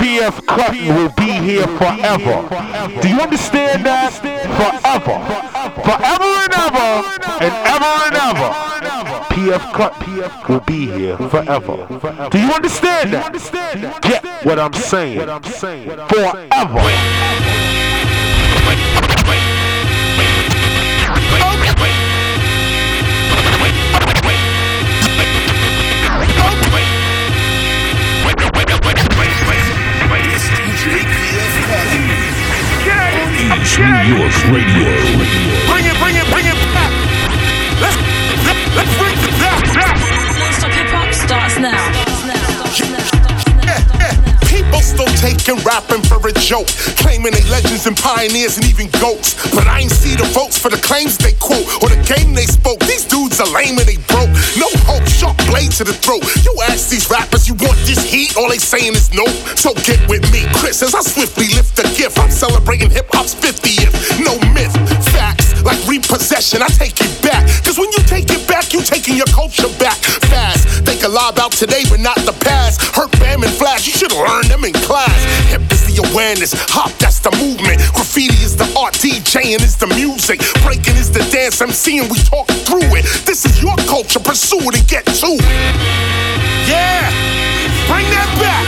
PF Cut will be here forever. Do you understand that? Forever. Forever and ever. And ever and ever. PF Cut will be here forever. Do you understand that? Get what I'm saying. Forever. New York Radio. Bring it, bring it, bring it back. Let's, let, let's bring still taking rapping for a joke, claiming they legends and pioneers and even goats. But I ain't see the votes for the claims they quote or the game they spoke. These dudes are lame and they broke. No hope, sharp blade to the throat. You ask these rappers, you want this heat? All they saying is no. So get with me, KRS, as I swiftly lift the gift. I'm celebrating hip hop's 50th. No myth, facts like repossession. I take it back, cause when you take it back, you taking your culture back fast. They can lie about today, but not the past. Herc, bam, and flash. You should learn them in class. Hip is the awareness, hop that's the movement. Graffiti is the art, DJing is the music. Breaking is the dance, MCing we talk through it. This is your culture, pursue it and get to it. Yeah, bring that back.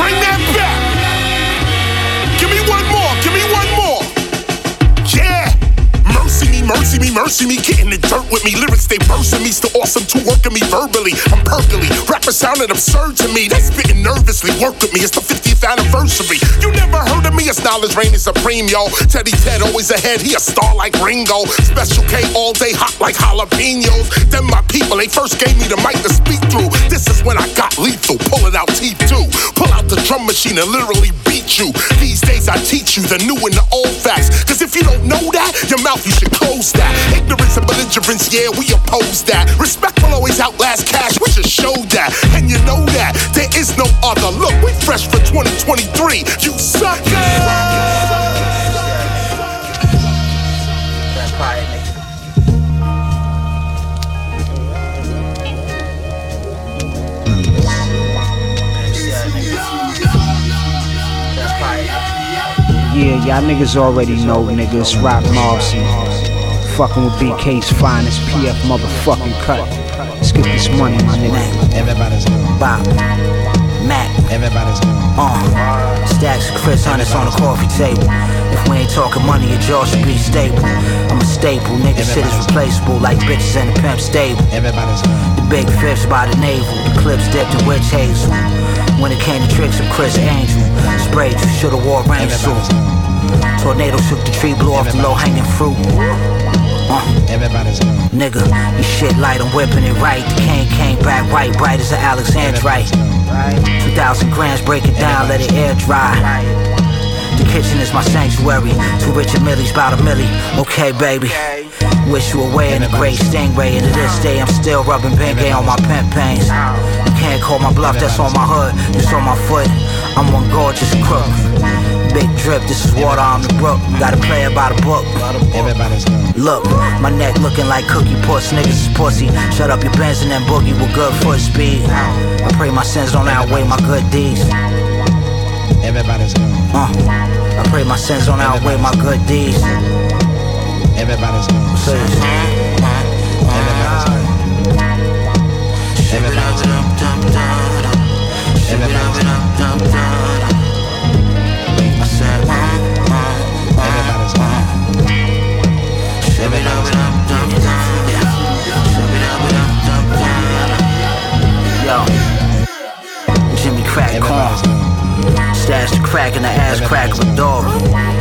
Bring that Mercy me, mercy me, me, getting the dirt with me. Lyrics they bursting me, still awesome to working me verbally. I'm perkily, rappers sounding absurd to me. They spitting nervously, work with me. It's the 50th anniversary. You never heard of me? It's knowledge reigning supreme, yo. Teddy Ted always ahead, he a star like Ringo. Special K all day, hot like jalapenos. Then my people, they first gave me the mic to speak through. This is when I got lethal, pulling out teeth too. Pull out the drum machine and literally beat you. These days I teach you the new and the old facts. Cause if you don't know that, your mouth you should close that. Ignorance and belligerence, yeah, we oppose that. Respect will always outlast cash, we just show that. And you know that there is no other. Look, we fresh for 2023. You suckers! Yeah, y'all niggas already know, niggas. Roc Marci. Fucking with BK's finest PF motherfucking cut. Let's get this money, my nigga. Everybody's going. Bob, Mac, Everybody's going. uh, stacks of Chris Hunters on the coffee table. If we ain't talking money, your jaw should be stable. I'm a staple, nigga, shit is replaceable like bitches in the pimp stable. Everybody's going. The big fish by the navel, the clips dipped in witch hazel. When it came to tricks of Chris Angel, sprayed you, shoulda wore rain suit. Tornado shook the tree, blew off the low hanging fruit. Uh, Everybody's going. nigga, you shit light, I'm whipping it right. The cane came back white, bright as an Alexandrite. 2,000 grams, break it down, let it air dry. The kitchen is my sanctuary. Two Richard Millies, bout a milli. Okay, baby. Wish you away in a great stingray. And to this day, I'm still rubbing Bengay on my pimp pains. Can't call my bluff, that's on my hood. Just on my foot. I'm one gorgeous crook. Big drip, this is water on the brook. Gotta play by the book. Look, my neck looking like cookie puss, niggas is pussy. Shut up your bands and then boogie with good foot speed. I pray my sins don't outweigh my good deeds. Everybody's. Uh, I pray my sins don't outweigh my good deeds. Everybody's it. Everybody's going. Yo, Jimmy Crack Corn. Stash the crack in the ass crack of a dog.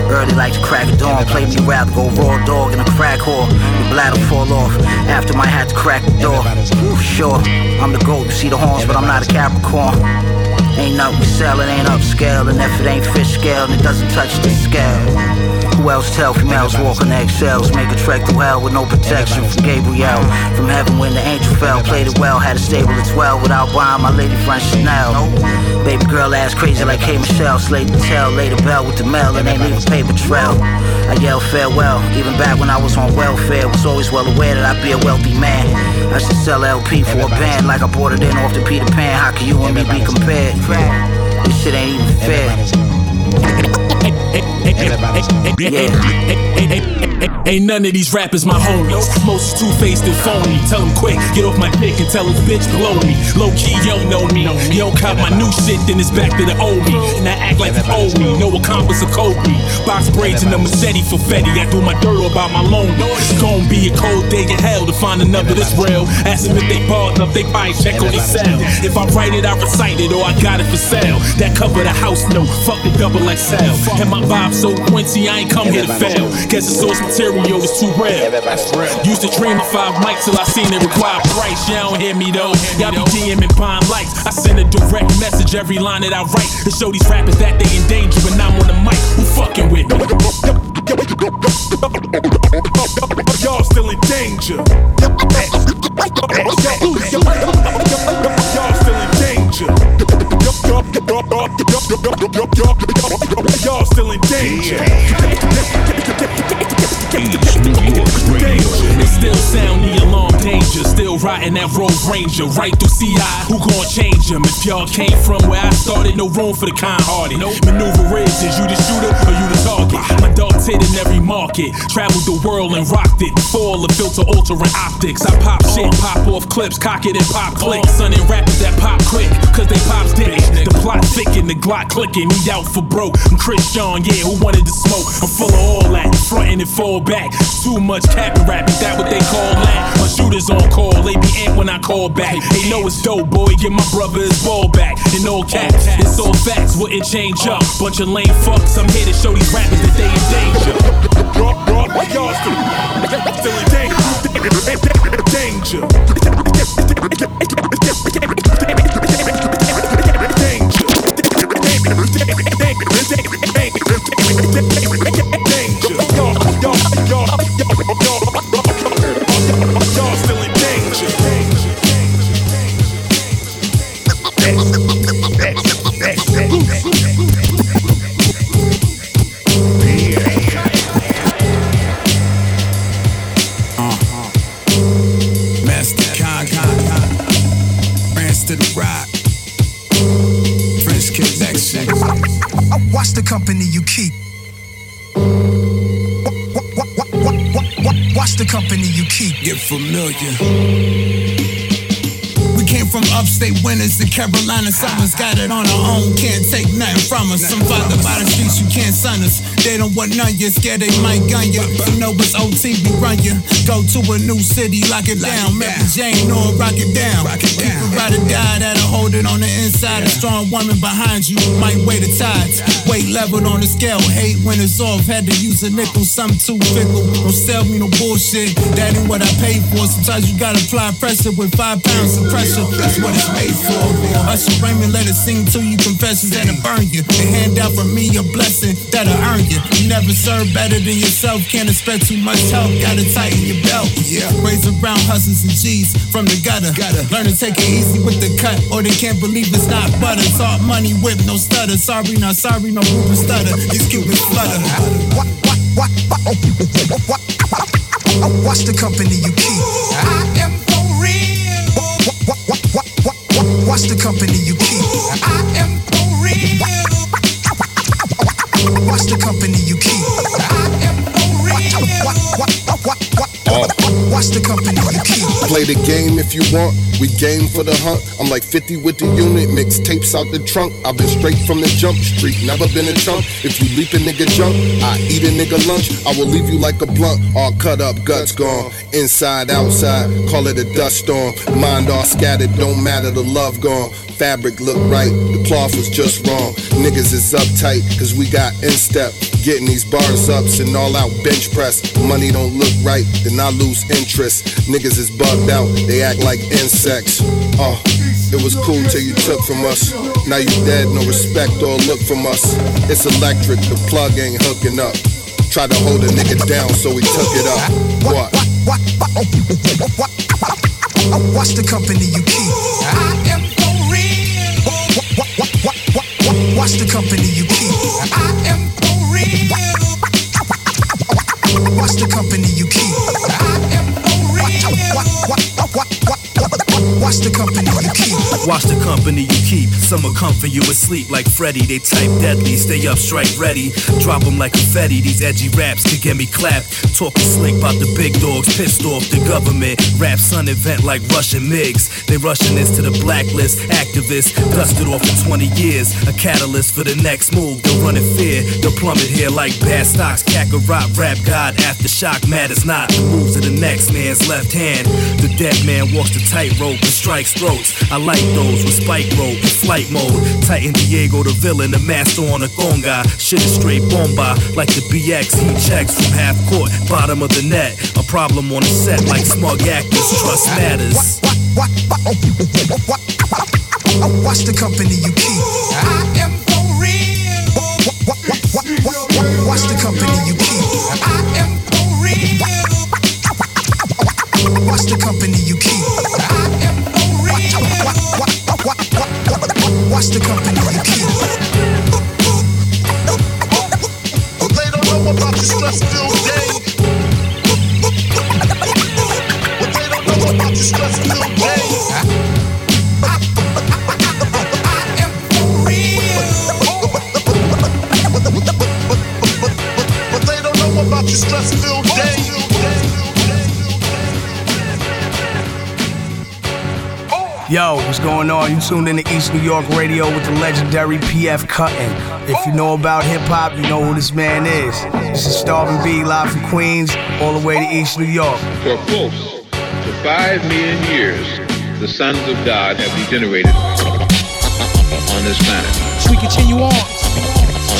Early like the crack of dawn. Play me rap, go raw dog in a crack whore. Your bladder fall off. After might have to crack the door. Ooh, sure, I'm the goat. You see the horns, but I'm not a Capricorn. Ain't nothing we sellin', ain't upscale. And if it ain't fish scale, it doesn't touch the scale. Who else tell females walk on eggshells? Make a trek through hell with no protection from Gabriel. From heaven when the angel fell, played it well, had a stable at 12 without buying my lady friend Chanel. Baby girl ass crazy like K Michelle, slayed the tail, laid a bell with the mail, and ain't leave a paper trail. I yelled farewell, even back when I was on welfare, was always well aware that I'd be a wealthy man. I should sell LP for a band like I bought it in off the Peter Pan. How can you and me be compared? This shit ain't even fair. Yeah. Ain't none of these rappers my homies. Most is two-faced and phony. Tell them quick, get off my dick and tell his bitch blow me. Low key, don't know me. You don't cop my new shit, then it's back to the old me. And I act like you owe me. No accomplice of Kobe. Box braids and a machete for Fetty. I do my dirt about my loan. It's gonna be a cold day in hell to find another this real. Ask them if they balled up, they buy check on their cell. If I write it, I recite it, or I got it for sale. That cover the house note, fuck the double XL. And my vibe so Quincy, I ain't come here to fail. Guess the source material is too rare. Used to dream of five mics till I seen it require price. Y'all don't hear me though. Y'all be DMing buying likes. I send a direct message every line that I write to show these rappers that they in danger when I'm on the mic. Who fucking with me? Y'all still in danger. Y'all still in danger. Y'all still in danger. East New York Radio. It still sound the alarm danger. Still riding that Road Ranger. Right through CI, who gon' change them? If y'all came from where I started, no room for the kind hearted. No maneuver is, is you the shooter or you the target? My dog's hit in every market. Traveled the world and rocked it. Before all the filter altering optics. I pop shit, pop off clips, cock it and pop clicks. Uh-huh. Son and rappers that pop quick, cause they pops dick. The plot thicken, the Glock clicking. He out for broke. I'm Chris John, yeah, who wanted to smoke? I'm full of all that. Frontin' and fall back. Too much cap and rap, is that what they call that? My shooters on call, they be amped when I call back. They know it's dope, boy, get my brother his ball back. In all caps, it's all facts, wouldn't change up. Bunch of lame fucks, I'm here to show these rappers that they in danger. Y'all still, still in danger. Danger. Y'all, still in danger. Watch the company you keep. Watch the company you keep. Get familiar. We came from upstate winners to Carolina summers. Got it on our own, can't take nothing from us. Some father by the streets, you can't son us. They don't want none, you scared they might gun you. You know it's OT, we run you. Go to a new city, lock it down. Mary Jane, or rock it down. People ride or die that'll hold it on the inside. A strong woman behind you might weigh the tides. Weight leveled on the scale, hate when it's off. Had to use a nickel, some too fickle. Don't sell me no bullshit, that ain't what I paid for. Sometimes you gotta apply pressure with five pounds of pressure. That's what it's made for. Usher Raymond let it sing to you confessions that'll burn you. And hand out from me a blessing that'll earn you. You never serve better than yourself. Can't expect too much help. Gotta tighten your belt. Yeah. Raise around hustlers and G's from the gutter. Gotta learn to take it easy with the cut, or they can't believe it's not butter. Talk money, whip, no stutter. Sorry, not sorry, no Ruben Studdard. These Cubans flutter. Wa- wa- wa- wa- wa- wa- Watch the company you keep. I am for real. Wa- wa- wa- wa- wa- wa- Watch the company you keep. I am Watch the company. Play the game if you want. We game for the hunt. I'm like 50 with the unit, mix tapes out the trunk. I've been straight from the jump street, never been a chump. If you leap a nigga jump, I eat a nigga lunch. I will leave you like a blunt, all cut up, guts gone. Inside, outside, call it a dust storm. Mind all scattered, don't matter, the love gone. Fabric look right, the cloth was just wrong. Niggas is uptight, cause we got instep. Getting these bars ups and all out bench press. Money don't look right, then I lose interest. Niggas is bugged out, they act like insects. Uh, it was cool till you took from us. Now you dead, no respect or look from us. It's electric, the plug ain't hooking up. Tried to hold a nigga down, so we took it up. What? Wa- wa- wa- wa- Watch the company you keep. I am for real. Wa- wa- wa- wa- wa- wa- Watch the company you keep. I am Watch the company you keep. Watch the company you keep. Watch the company you keep. Some will comfort you asleep like Freddy. They type deadly, stay up, strike ready. Drop them like confetti. These edgy raps could get me clapped. Talking slick about the big dogs, pissed off the government. Rap sun event like Russian MiGs. They rushing this to the blacklist. Activists dusted off for 20 years. A catalyst for the next move. They'll run fear. They'll plummet here like bad stocks. Kakarot, rap god, aftershock, as not. The moves of the next man's left hand. The dead man walks the tightrope strikes throats. I like those with spike rope in flight mode. Titan Diego, the villain, the master on a conga. Shit is straight bomba like the BX. He checks from half court, bottom of the net. A problem on the set like smug actors. Trust matters. Watch the company you keep. I am for real. Watch the company you keep. I am for real. Watch the company you keep. Watch the company you keep. About your stress-filled day. Going on? You tuned in to East New York Radio with the legendary PF Cuttin. If you know about hip hop, you know who this man is. This is Starvin' B live from Queens, all the way to East New York. For close to five million years, the sons of God have degenerated on this planet. We continue on.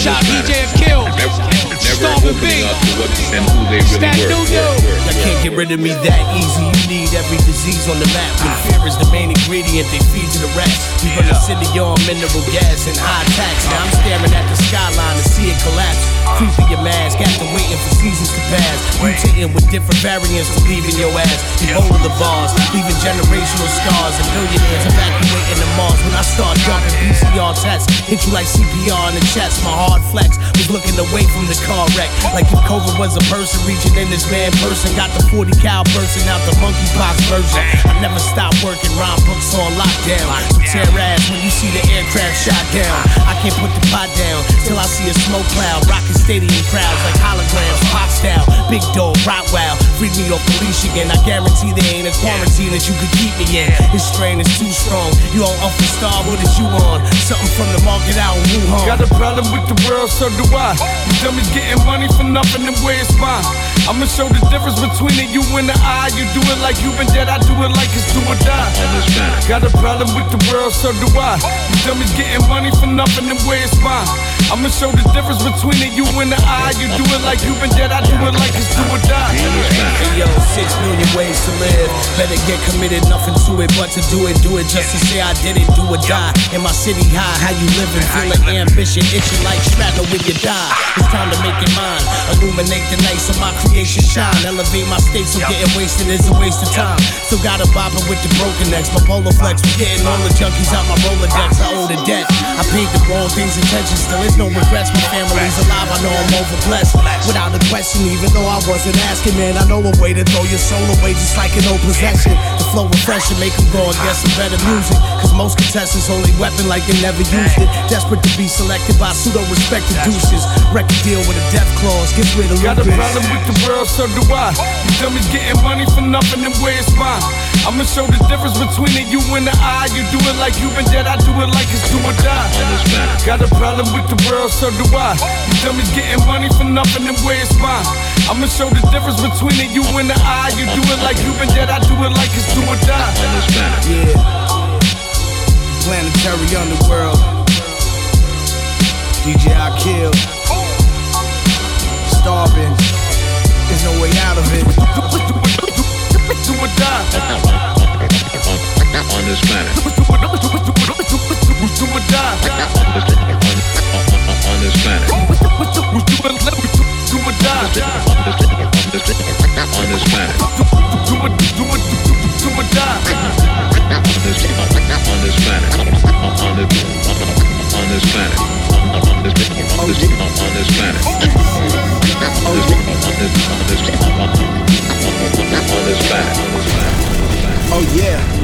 Shot DJ Akil. Never Starvin' opening up to what and who they really Stack were. New were, were. Can't get rid of me that easy. You need every disease on the map. When fear is the main ingredient, they feed to the rats. We run the city on mineral gas and high tax. Now I'm staring at the skyline to see it collapse. Creeping your mask after waiting for seasons to pass. Mutating with different variants to leaving your ass. Ebola the bars, leaving generational scars and billionaires evacuating the Mars. When I start dumping PCR tests, hit you like CPR in the chest. My hard flex was looking away from the car wreck. Like if COVID was a person reaching in this man person. Got the 40 cal bursting out the monkeypox version. I never stop working, rhyme books on lockdown. So tear ass when you see the aircraft shot down. I can't put the pot down till I see a smoke cloud. Rocking stadium crowds like holograms, pop style. Big dog, Rottweil, freed me the leash again. I guarantee there ain't a quarantine that you could keep me in. This strain is too strong. You on and star, what is you on? Something from the market out in Wuhan. Got a problem with the world, so do I. You dummies getting money for nothing and where it's mine. I'ma show the difference between the you and the I. You do it like you been dead, I do it like it's do or die. Got a problem with the world, so do I. You dummies getting money for nothing and where it's mine. I'ma show the difference between the you and the I. You do it like you been dead, I do it like it's do or die. Hey yo, six million ways to live. Better get committed, nothing to it but to do it. Do it just to say I did it, do or die. In my city high, how you living? Feel like ambition, itching like shrapnel when you die. It's time to make Illuminate the night so my creation shine. Elevate my state so getting wasted is a waste of time. Still got a bopper with the broken necks. My polo flex was getting all the junkies out my Rolodex. I owe the debt. I paid the wrong things attention. Still is no regrets. My family's alive. I know I'm over blessed. Without a question, even though I wasn't asking, man, I know a way to throw your soul away just like an old possession. The flow refreshing, make them go and get some better music. Cause most contestants only weapon like they never used it. Desperate to be selected by pseudo respected douches. Record deal with a death clause, gets rid of Got a problem with the world, so do I. You dummies getting money for nothing and where it's mine. I'ma show the difference between the you and the I. You do it like you been dead, I do it like it's do or die. Got a problem with the world, so do I. You dummies getting money for nothing and where it's mine. I'ma show the difference between the you and the I. You do it like you been dead, I do it like it's do or die. Yeah. Planetary underworld. DJ Akil starving. There's no way out of it. Do or die. On this planet. Do or die. On this planet. Do or die. On this planet. Do or die. On this on this planet. On this on planet. On this planet. Yeah.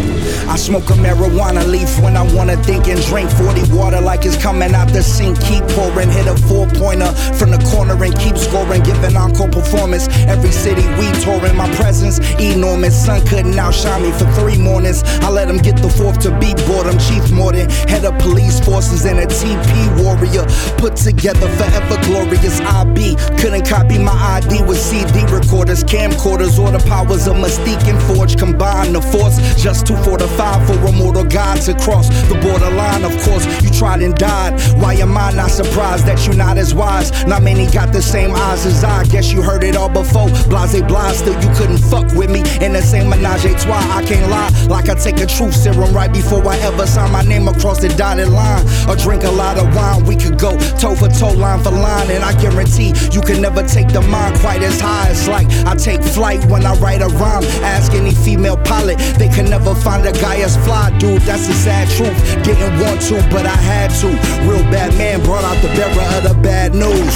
I smoke a marijuana leaf when I wanna think and drink 40 water like it's coming out the sink. Keep pouring, hit a four pointer from the corner and keep scoring. Giving encore performance. Every city we touring. My presence enormous. Sun couldn't outshine me for three mornings. I let him get the fourth to beat boredom. Chief Morton, head of police forces and a TP warrior. Put together forever glorious. IB couldn't copy my ID with CD recorders, camcorders, or the powers of Mystique and Forge. Combine the force just to fortify for a mortal god to cross the borderline. Of course, you tried and died. Why am I not surprised that you're not as wise? Not many got the same eyes as I. Guess you heard it all before. Blase blah, still you couldn't fuck with me. In the same menage a trois, I can't lie. Like I take a truth serum right before I ever sign my name across the dotted line. Or drink a lot of wine, we could go toe for toe, line for line. And I guarantee you can never take the mind quite as high. It's like I take flight when I write a rhyme. Ask any female pilot, they can never find a guy as fly, dude. That's the sad truth. Didn't want to, but I had to. Real bad man brought out the bearer of the bad news.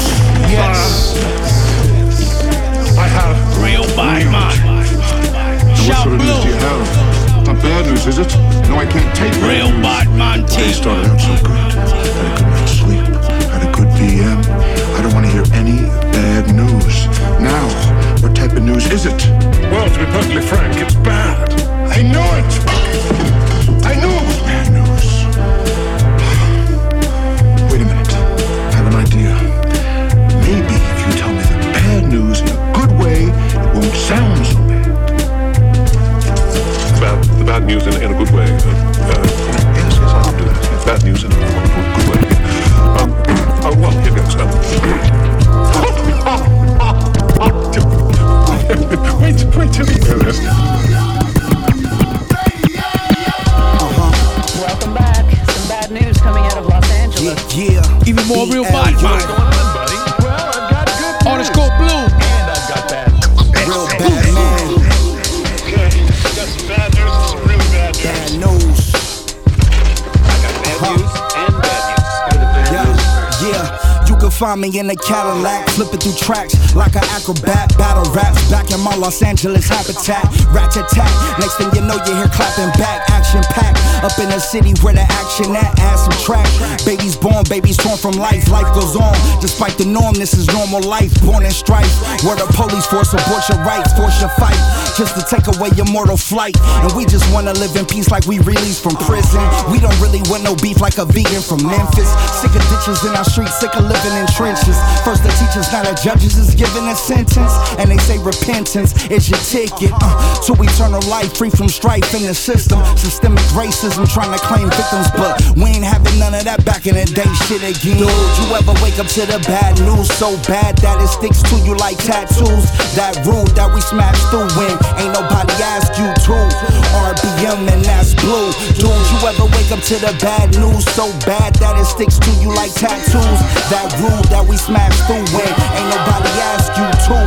Yes. I have real bad man. What sort of news do you have? Not bad news, is it? No, I can't take bad Real bad man I team. started out so good. Had a good night's sleep. Had a good PM. I don't want to hear any bad news. Now, what type of news is it? Well, to be perfectly frank, it's bad. I know it. Sound so bad. Bad, the bad news in, in a good way. Uh, uh, yes, yes, I'll do that. Bad news in a good way. Me in a Cadillac, flipping through tracks like an acrobat. Battle raps back in my Los Angeles habitat. Rat tat. Next thing you know, you hear clapping back. Action packed up in the city where the action at. Add some track. Babies born, babies torn from life. Life goes on despite the norm. This is normal life. Born in strife. Where the police force abort your rights, force your fight just to take away your mortal flight. And we just wanna live in peace like we released from prison. We don't really want no beef like a vegan from Memphis. Sick of ditches in our streets, sick of living in trenches. First the teachers, now the judges is giving a sentence. And they say repentance is your ticket uh, to eternal life, free from strife in the system. Systemic racism trying to claim victims, but we ain't having none of that back in the day shit again. Dude, you ever wake up to the bad news so bad that it sticks to you like tattoos? That rude that we smash through when ain't nobody ask you to. RBM and that's blue. Dude, you ever wake up to the bad news so bad that it sticks to you like tattoos? That rude that we smash through when ain't nobody ask you to.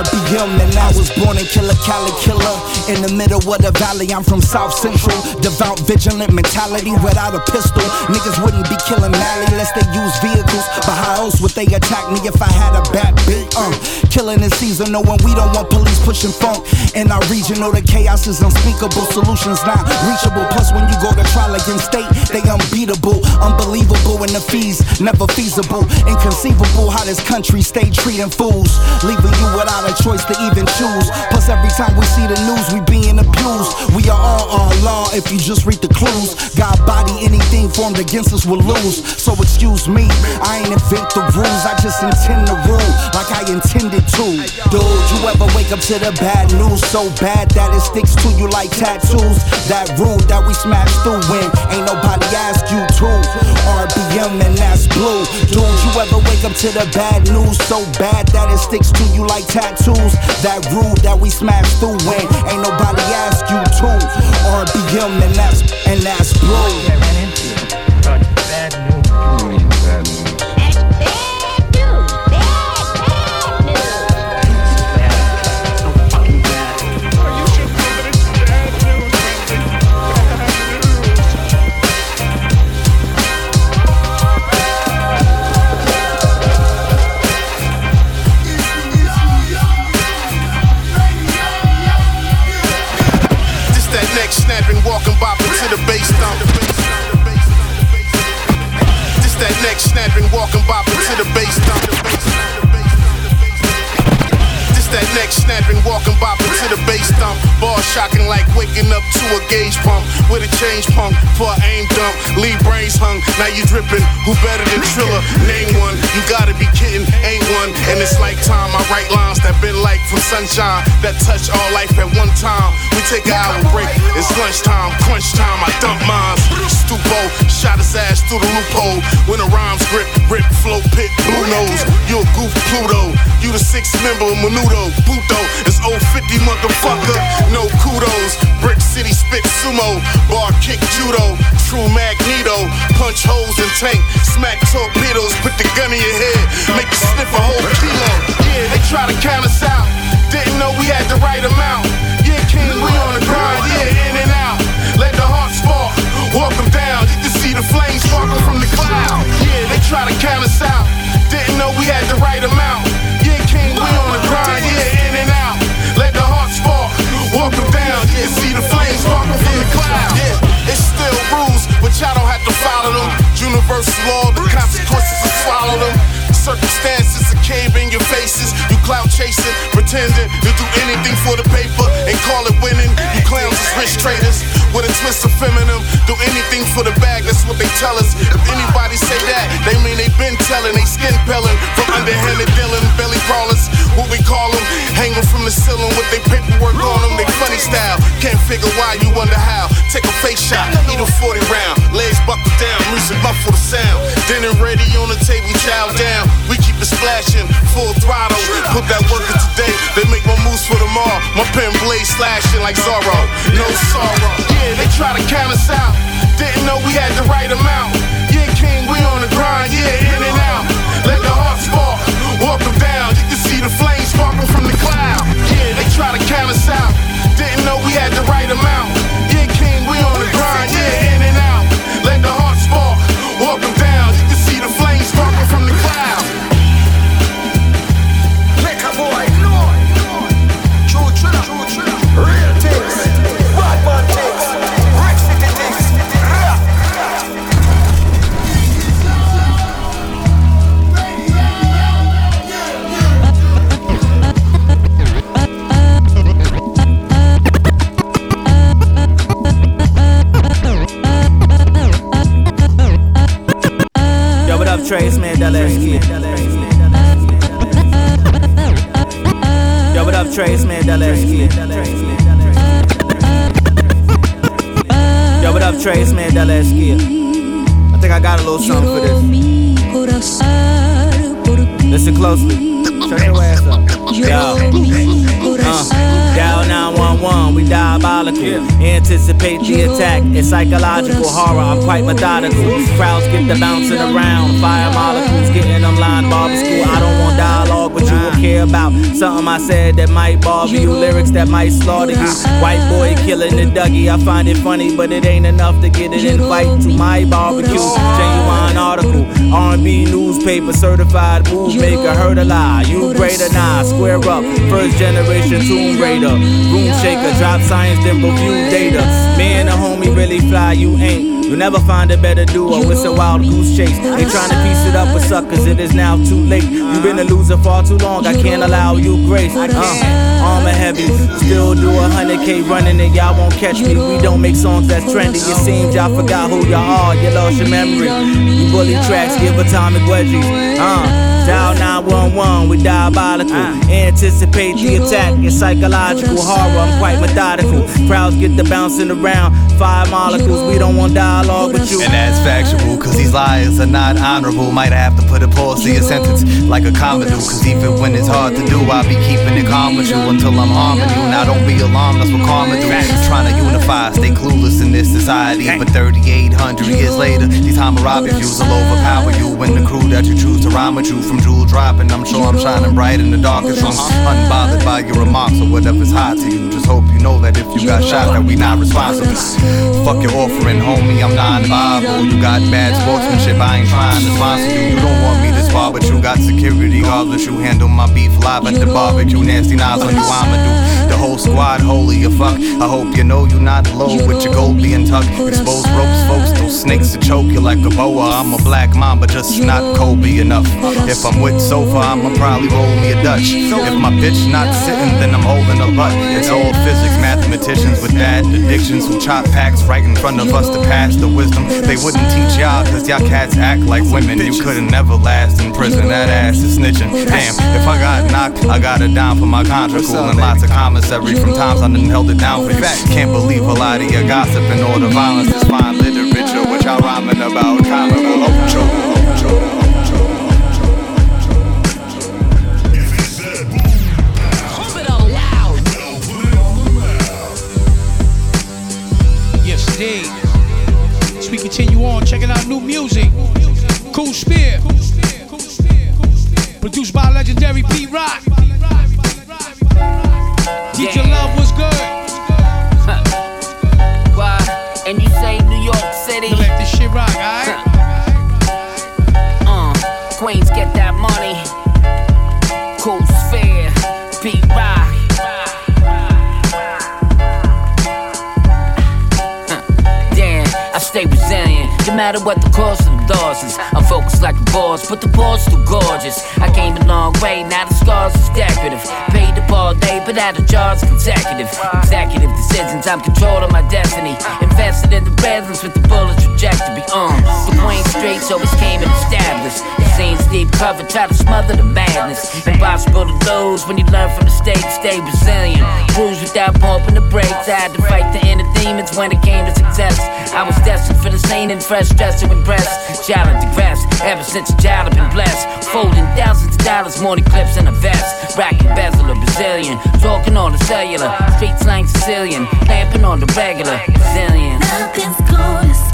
RBM and I was born in Killer Cali Killer. In the middle of the valley, I'm from South Central. Devout, vigilant mentality without a pistol. Niggas wouldn't be killing Mally unless they use vehicles. But how else would they attack me if I had a bad beat? Uh, killing in season, knowing we don't want police pushing funk. In our region, all the chaos is unspeakable. Solutions not reachable. Plus, when you go to trial against state, they unbeatable. Unbelievable in the fees, never feasible. Inconceivable how this country stay treating fools. Leaving you without a choice to even choose. Plus, every time we see the news, we being abused. We are all on law if you just read the clues. God body, anything formed against us will lose. So excuse me, I ain't invent the rules. I just intend to rule like I intended to. Dude, you ever wake up to the bad news so bad that it sticks to you like tattoos? That rude that we smash through when ain't nobody ask you to. RBM and that's blue. Dude, you ever wake up to the bad news so bad that it sticks to you like tattoos? That rude that we smash through when ain't nobody ask you to. RBM and that's and that's blue. Neck snapping, walking by snapping, walking bopping to the bass thump. Ball shocking like waking up to a gauge pump with a change pump for an aim dump. Leave brains hung, now you dripping. Who better than Trilla? Name one. You gotta be kidding, ain't one. And it's like time I write lines that been like from sunshine that touch all life at one time. We take an hour break. It's lunchtime, crunch time. I dump mines. Stupo, shot his ass through the loophole. When the rhymes grip, rip, flow, pit, blue nose. You a goof, Pluto. You the sixth member of Menudo. Buto, it's 050 motherfucker. No kudos. Brick City spit sumo. Bar kick judo. True magneto. Punch holes in tank. Smack torpedoes. Put the gun in your head. Make you sniff a whole kilo. Yeah, they try to count us out. Didn't know we had the right amount. Yeah, King, we on the grind. Yeah, in and out. Let the heart spark. Walk them down. You can see the flames sparkle from the cloud. Yeah, they try to count us out. Didn't know we had the right amount. Can see the flames sparkle from the cloud. Yeah, it's still rules, but y'all don't have to follow them. Universal law, the consequences will swallow them. Circumstances are cave in your faces. You clout chasing, pretending to do anything for the paper and call it winning. You clowns is rich traders with a twist of feminine. Do anything for the bag, that's what they tell us. If anybody say that, they mean they been telling. They skin pelling from underhanded dealing, belly crawlers. What we call them, hanging from the ceiling with their paperwork on them. They funny style, can't figure why. You wonder how. Take a face shot, eat a 40 round, legs buckled down, music muffle the sound. Dinner ready on the table, chow down. We keep it splashing, full throttle. Put that work in today, they make my moves for tomorrow. My pen blade slashing like Zorro, no sorrow. Yeah, they try to count us out. Didn't know we had the right amount. Yeah, King, we on the grind, yeah, in and out. Let the heart spark, walk them down. You can see the flames sparkle from the cloud. Yeah, they try to count us out. Didn't know we had the right amount. is a Anticipate the attack, it's psychological horror. I'm quite methodical. Crowds get the bouncing around, fire molecules getting them line barbecue. I don't want dialogue with you or care about something I said that might bother you. Lyrics that might slaughter you. White boy killing the Dougie, I find it funny, but it ain't enough to get an invite to my barbecue. Genuine article, R&B newspaper, certified move maker. Heard a lie, you greater nah, square up. First generation Tomb Raider, room shaker, drop science then review data. Me and a homie really fly, you ain't. You'll never find a better duo, it's a wild goose chase. They trying to piece it up with suckers, it is now too late. You've been a loser far too long, I can't allow you grace. Uh, armor heavy, still do a hundred K running and y'all won't catch me. We don't make songs that's trendy. It seems y'all forgot who y'all are, you lost your memory. You bully tracks, give atomic wedgies. Uh, dial 911, we diabolical. Anticipate the attack, it's psychological horror. I'm quite methodical. Crowds get the bouncing around, five molecules. We don't want dialogue with you. And that's factual, cause these liars are not honorable. Might have to put a pause to your sentence like a comma. Cause even when it's hard to do, I'll be keeping it calm with you until I'm harming you. Now don't be alarmed, that's what karma do. Trying to unify, stay clueless in this society. But 3,800 years later, these Hammurabi views will overpower you. And the crew that you choose to rhyme with you from jewel dropping. I'm sure I'm shining bright in the darkest rooms. Uh-huh. Unbothered by your remarks or whatever's hot to you. Just hope you know that if you got shot, that we not responsible. Fuck your offering, homie, I'm non-viable. You got bad sportsmanship, I ain't trying to sponsor you. You don't want me to far, but you got security guards. But you handle my beef live at the barbecue. Nasty knives on you, I'ma do. The whole squad, holy a fuck. I hope you know you not low with your gold being tucked. Exposed ropes, folks, those snakes to choke you like a boa. I'm a black mamba, just not Kobe enough. If I'm with sofa, I'ma probably roll me a Dutch. If my bitch not sitting, then I'm holding a butt. It's old physics, mathematicians with bad addictions who chop packs right in front of us to pass the wisdom. They wouldn't teach y'all, cause y'all cats act like women. You couldn't never last in prison, that ass is snitching. Damn, if I got knocked, I got it down for my contract. And lots of commissary from times I done held it down for you. Can't believe a lot of your gossip and all the violence is fine literature, which y'all rhyming about. Comical Ocho. Yes, indeed. As we continue on, checking out new music. Rock. Teacher Love was good. Why? And you say New York City? Let this shit rock, alright? Uh, Queens get that money. Kool Sphere, Pete Rock. Huh. Damn, I stay resilient. No matter what the cost of the losses, I'm focused like a boss, but the boss too gorgeous. I came a long way, now the scars is decorative. Paid the ball day, but out of jars consecutive. Executive decisions, I'm controlling my destiny. Invested in the presence with the bullet trajectory. Um, the Queen Street always came and established. The scene's deep cover, try to smother the madness. Impossible to lose when you learn from the mistakes, stay resilient. Bruise without pumping the brakes. I had to fight the inner demons when it came to success. I was destined for the sane and fresh dress to impress. Challenge the rest, ever since a child I've been blessed. Folding thousands of dollars, more than clips in a vest. Racking bezel of Brazilian, talking on the cellular. Street slang Sicilian, lamping on the regular. Brazilian. Nothing's gonna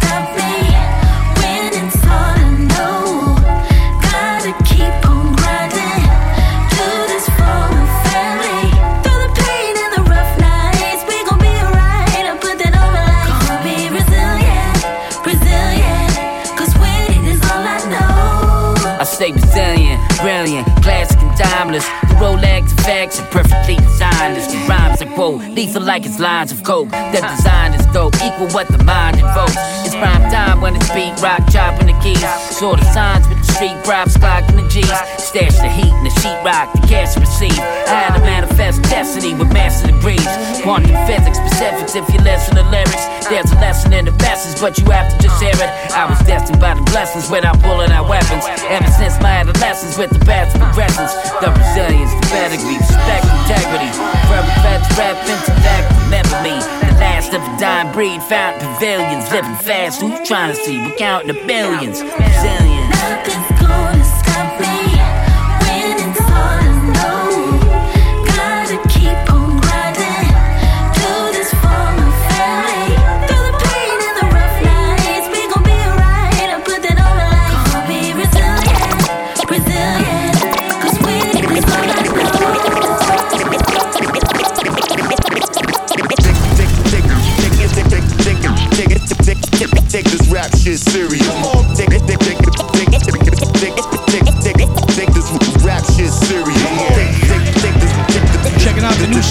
Rolex effects are perfectly designed. As the rhymes I quote, lethal like it's lines of coke. The design is dope, equal what the mind invokes. It's prime time when it's beat rock, chopping the keys. Sort of signs with street props, clocking the G's. Stash the heat in the sheetrock, the cash receive. I had to manifest destiny with master degrees. Quantum physics, specifics, if you listen to lyrics. There's a lesson in the message, but you have to just hear it. I was destined by the blessings without pulling out weapons. Ever since my adolescence with the of progressions. The resilience, the pedigree, respect, integrity. Forever feds, rap, intellect, remember me. Last of a dying breed, found pavilions. Living fast, who you trying to see? We're counting the billions. Resilience. Nothing's gonna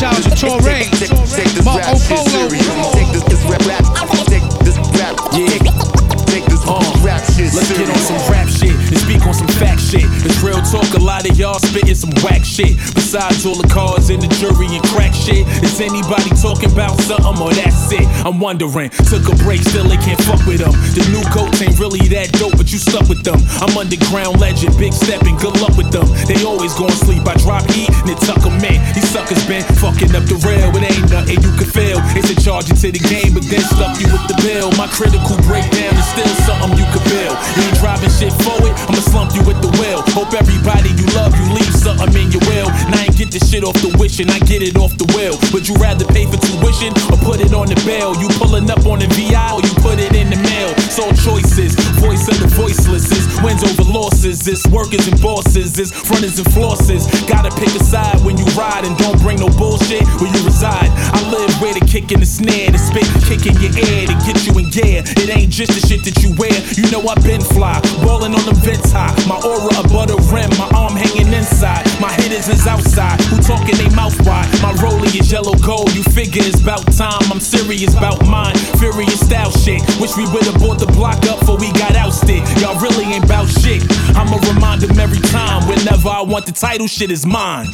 showers a Tory. Y'all spitting some whack shit. Besides all the cars in the jury and crack shit, is anybody talking about something or that's it? I'm wondering. Took a break, still they can't fuck with them. The new coats ain't really that dope, but you stuck with them. I'm underground legend, big stepping, good luck with them. They always gon' sleep. I drop heat and it tuck 'em in. These suckers been fucking up the rail. It ain't nothing you can feel. It's a charge into the game, but then stuck you with the bill. My critical breakdown is still something you could build. You ain't driving shit forward, I'ma slump you with the will. Hope everybody you love, you leave something in your will. I ain't get the shit off the wishing, I get it off the will. Would you rather pay for tuition or put it on the bill? You pulling up on the VI or you put it in the mail? Soul choices, voice of the voiceless is wins over losses. It's workers and bosses, it's fronters and flosses. Gotta pick a side when you ride and don't bring no bullshit where you reside. I live where the and the snare, the spit, kicking your ear to get you in gear. It ain't just the shit that you wear. You know I've been fly, ballin' on them vents high. My aura above the rim, my arm hanging inside. My hitters is outside, who talking they mouth wide. My rollie is yellow gold. You figure it's about time. I'm serious about mine. Furious style shit. Wish we would've bought the block up before we got ousted. Y'all really ain't about shit. I'ma remind them every time. Whenever I want the title, shit is mine.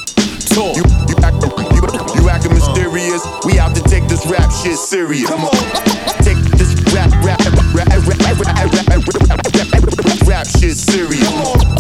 Talk. You, you, act, you, you acting mysterious. We out to take this rap shit serious. Come on. Take this rap, rap, rap, rap, rap, rap, rap, rap, rap, rap shit serious. Take this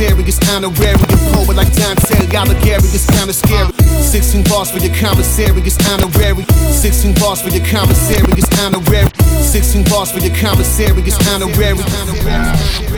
it's honorary. Poet like Dante Alighieri, it's kinda scary. Sixteen bars for your commissary, it's honorary. Sixteen bars for your commissary, it's honorary. Sixteen bars for your commissary, it's honorary.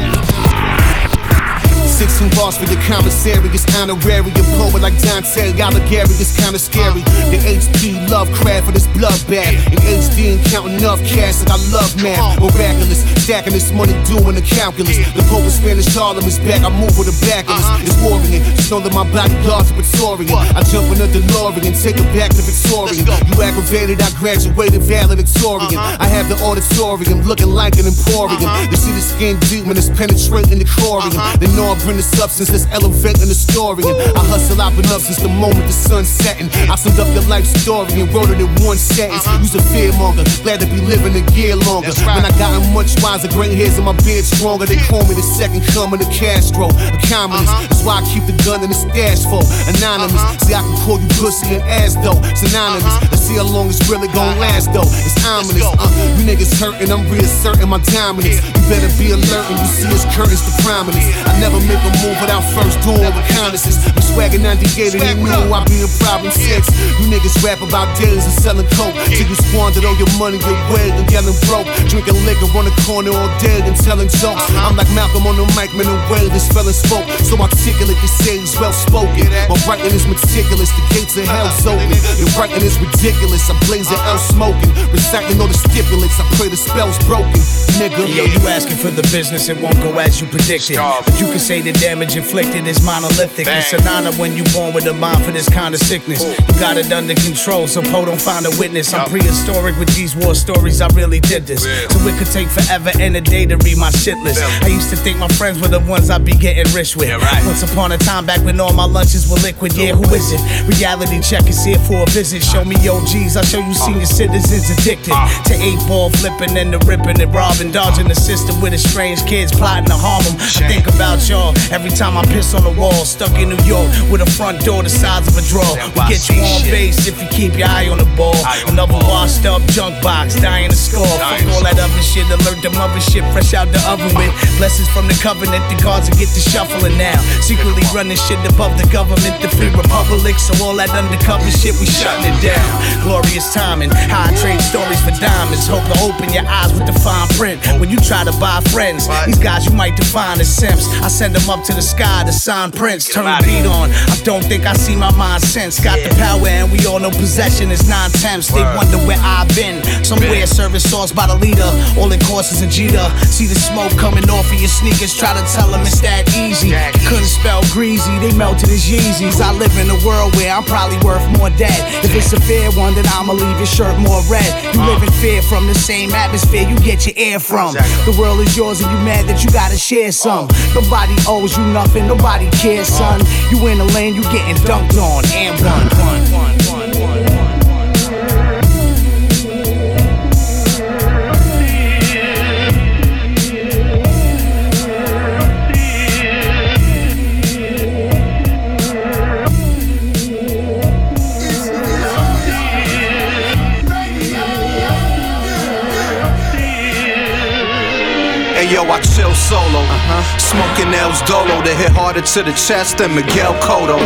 16 bars for your commissary, it's honorary. A poet like Dante Alighieri, it's kinda scary. The HP Lovecraft for this blood bag. In HD and counting enough cash that I love, man. Miraculous, stacking this money, doing the calculus. The Pope of Spanish Harlem is back, I move with a back of this. It's warring, just know that my bodyguards are Victorian. I jump in a DeLorean, take it back to Victorian. You aggravated, I graduated valedictorian. I have the auditorium looking like an emporium. You see the skin deep when it's penetrating the corium. They know I bring the substance that's elevating the story. And I hustle, I've been up since the moment the sun's setting. I summed up your life story and wrote it in one sentence. You's a fearmonger, glad to be living a year longer. When I gotten much wiser, gray hairs in my beard stronger. They call me the second coming of Castro, a communist. That's why I keep the gun in the stash full. Anonymous, see I can call you pussy and ass though. Synonymous. Let's see how long it's really gon' last though. It's ominous. Uh, you niggas hurting, I'm reasserting my dominance. You better be alert when you see his curtains to prominence. I never make a move without first doing reconnaissance. I'm swagging 98 and they knew I be in problem six. You niggas rap about days and selling coke. Till you squandered all your money, your way and yelling broke. Drinking liquor on the corner all day and telling jokes. I'm like Malcolm on the mic, man, the way this fella spoke. So articulate, they say he's well spoken. My writing is meticulous, the gates of hell's open. Your writing is ridiculous, I'm blazing out smoking. Reciting all the stipulates, I pray the spell's broken. Nigga. Yo, you asking for the business, it won't go as you predicted. But you can say the damage inflicted is monolithic. It's an honor when you born with a mind for this kind of sickness. You got it under control, so Poe don't find a witness. I'm prehistoric with these war stories, I really did this. So it could take forever and a day to read my shit list. I used to think my friends were the ones I'd be getting rich with. right Once upon a time, back when all my lunches were liquid, yeah, who is it? Reality check is here for a visit. Show me OGs, I'll show you senior citizens addicted to eight ball flipping and the ripping and robbing, dodging the system with estranged kids plotting to harm them. I think about y'all every time I piss on the wall. Stuck in New York with a front door the size of a drawer. We get you on base if you keep your eye on the ball. Another washed up junk box, dying to score. Fuck all that other shit, alert them other shit fresh out the oven with. Blessings from the covenant, the gods will get to shuffling now. Secretly running shit above the government, the free republic. So all that undercover shit, we shutting it down. Glorious timing, how I trade stories for diamonds. Hope to open your eyes with the fine print. When you try to buy friends, these guys you might define as simps. I send them up to the sky to sign prints, turn the beat on. I don't think I see my mind since. Got the power and we all know possession is nine tenths. They wonder where I've been. Somewhere serving sauce by the leader. All in courses and Jeter. See the smoke coming off of your sneakers. Try to tell them it's that easy. Couldn't spell greasy, they melted as Yeezys. I live in a world where I'm probably worth more dead. If it's a fair one, then I'ma leave your shirt more red. You uh. live in fear from the same atmosphere you get your air from. The world is yours and you mad that you gotta share some. Oh. Nobody owes you nothing, nobody cares, son. You in the lane, you getting dunked on and run, yo, I chill solo. Uh-huh. Smoking L's Dolo to hit harder to the chest than Miguel Cotto.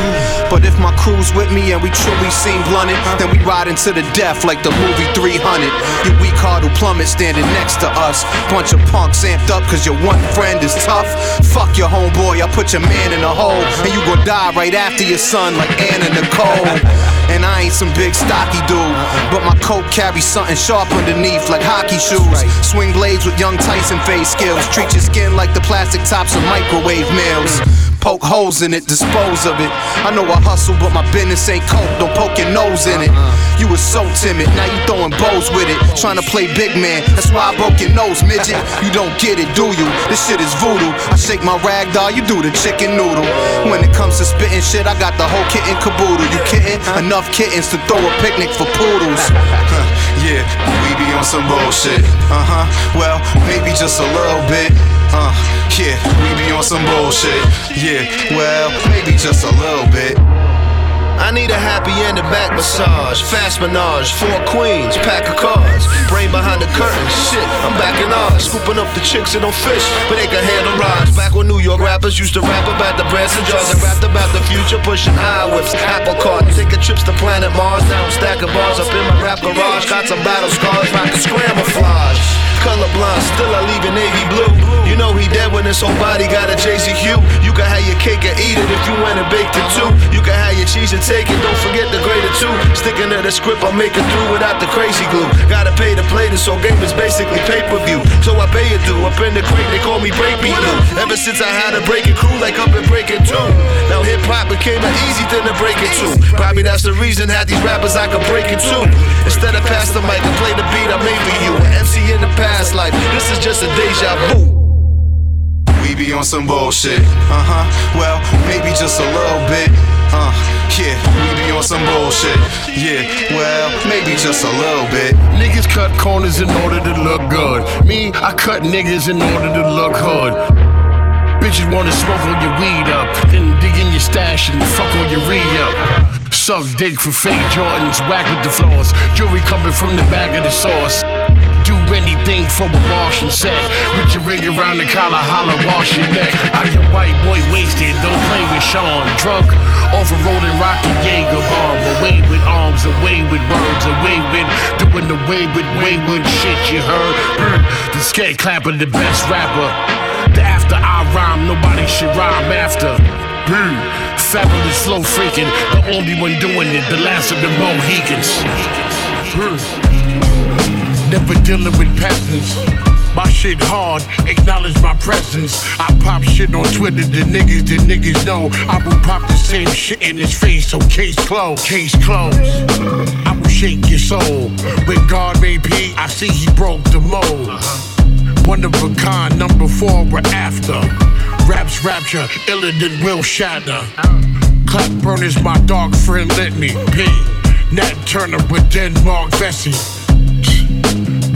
But if my crew's with me and we truly seem blunted, then we ride into the death like the movie 300. You weak heart who plummet standing next to us. Bunch of punks amped up cause your one friend is tough. Fuck your homeboy, I put your man in a hole. And you gon' die right after your son like Anna Nicole. And I ain't some big stocky dude, but my coat carries something sharp underneath like hockey shoes. Swing blades with young Tyson face skills. Treat your skin like the plastic tops of microwave meals. Poke holes in it, dispose of it. I know I hustle, but my business ain't coke. Don't poke your nose in it. You was so timid, now you throwing bows with it. Trying to play big man, that's why I broke your nose, midget. You don't get it, do you? This shit is voodoo. I shake my rag doll, you do the chicken noodle. When it comes to spitting shit, I got the whole kit and caboodle. You kidding? Enough kittens to throw a picnic for poodles. yeah, we be on some bullshit. Uh huh. Well, maybe just a little bit. Uh, yeah, we be on some bullshit. Yeah, well, maybe just a little bit. I need a happy end and back massage, fast menage, four queens, pack of cards, brain behind the curtain. Shit, I'm back in ours, scooping up the chicks that don't fish, but they can handle rides. Back when New York rappers used to rap about the brass and jars and rapped about the future, pushing high whips, apple cart, taking trips to planet Mars. Now I'm stacking bars up in my rap garage, got some battle scars, rockin' scrambleflage. Colorblind, still I leave in navy blue. Know he dead when his whole body got a hue. You can have your cake and eat it if you went and baked it too. You can have your cheese and take it, don't forget the grater too. Sticking to the script, I'm making through without the crazy glue. Gotta pay to play this, so game is basically pay-per-view. So I pay it due. Up in the crate, they call me Break Me Lou. Ever since I had a breaking crew, like up and breaking two. Now hip hop became an easy thing to break it to. Probably that's the reason had these rappers I could break it to. Instead of pass the mic and play the beat I made for you. An MC in the past life, this is just a deja vu. Be on some bullshit. Uh huh. Well, maybe just a little bit. Uh, yeah, we be on some bullshit. Yeah, well, maybe just a little bit. Niggas cut corners in order to look good. Me, I cut niggas in order to look hood. Bitches wanna smoke all your weed up, then dig in your stash and fuck all your re up. Suck dick for fake Jordans, whack with the floors. Jewelry coming from the bag of the sauce. Do anything for a and set. With your ring around the collar, holler, wash your neck. I get white boy wasted, don't play with Sean. Drunk, off a rolling rocky Jaeger bomb. Away with arms, away with words, away with doing the way with wayward shit you heard. The skate clapper, the best rapper. The after I rhyme, nobody should rhyme after. Mm, Fabulous slow freaking, the only one doing it, the last of the Mohicans. Mm. Never dealing with peasants. My shit hard, acknowledge my presence. I pop shit on Twitter, the niggas, the niggas know. I will pop the same shit in his face, so case closed, case closed. I will shake your soul. When God made I see he broke the mold. One of a kind, number four, we're after. Raps rapture, iller than Will shatter. Clap burners, my dog friend let me be. Nat Turner with Denmark Vesey.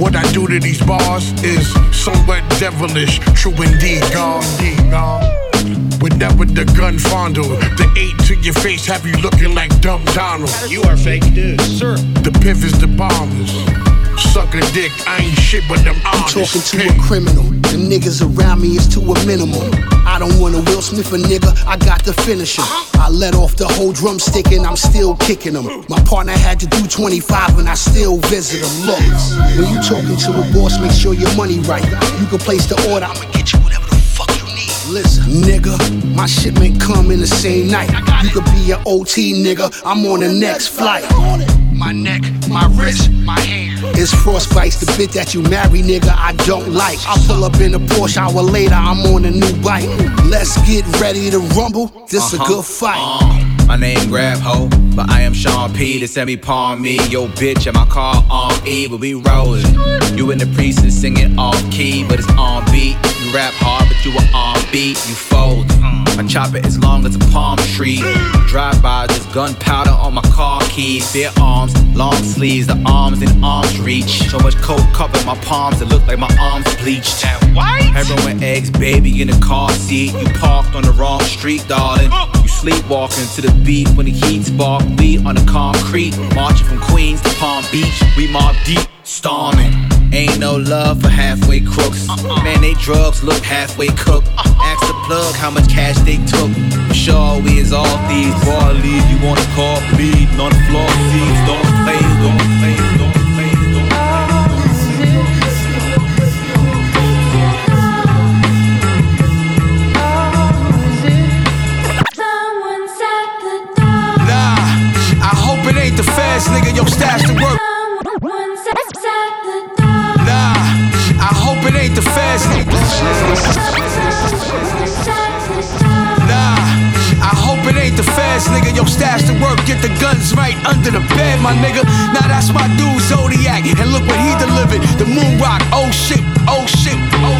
What I do to these bars is somewhat devilish, true indeed, God. Whenever the gun fondle, the eight to your face have you looking like Dumb Donald. You are fake news, sir. The piff is the bombers. Suck a dick, I ain't shit but them I'm honest. talking to a criminal. The niggas around me is to a minimum. I don't want a Will Smith a nigga, I got to finish him. I let off the whole drumstick and I'm still kicking them. My partner had to do 25 and I still visit him. Look, when you talking to a boss, make sure your money right. You can place the order, I'ma get you whatever the fuck you need. Listen, nigga, my shipment come in the same night. You could be an OT nigga, I'm on the next flight. My neck, my wrist, my hand. It's frostbites, the bit that you marry, nigga, I don't like. I pull up in a Porsche, hour later, I'm on a new bike. Let's get ready to rumble. This a Uh-huh. good fight. Uh, my name Grab Ho, but I am Sean P. The semi palm me, yo bitch, and my car on E, but we rollin'. You in the precinct singing off key, but it's on beat. You rap hard, but you are on beat. You fold. My chopper as long as a palm tree. Drive by, there's gunpowder on my car keys. Bare arms, long sleeves, the arms in arms reach. So much coke covered my palms, it look like my arms bleached. Heroin eggs, baby in the car seat. You parked on the wrong street, darling. You sleepwalking to the beat when the heat spark. We on the concrete, marching from Queens to Palm Beach. We mob deep, storming. Ain't no love for halfway crooks. Uh-uh. Man, they drugs look halfway cooked. Uh-uh. Ask the plug how much cash they took. For sure, we is all thieves. Boy, leave you wanna call bleeding on the floor. Thieves don't play, don't play, don't play, don't Nah, I hope it ain't the feds, nigga. Yo, stash the work. The nigga. Nah, I hope it ain't the feds, nigga. Yo, stash the work, get the guns right under the bed, my nigga. Now that's my dude, Zodiac, and look what he delivered. The moon rock, oh shit, oh shit, oh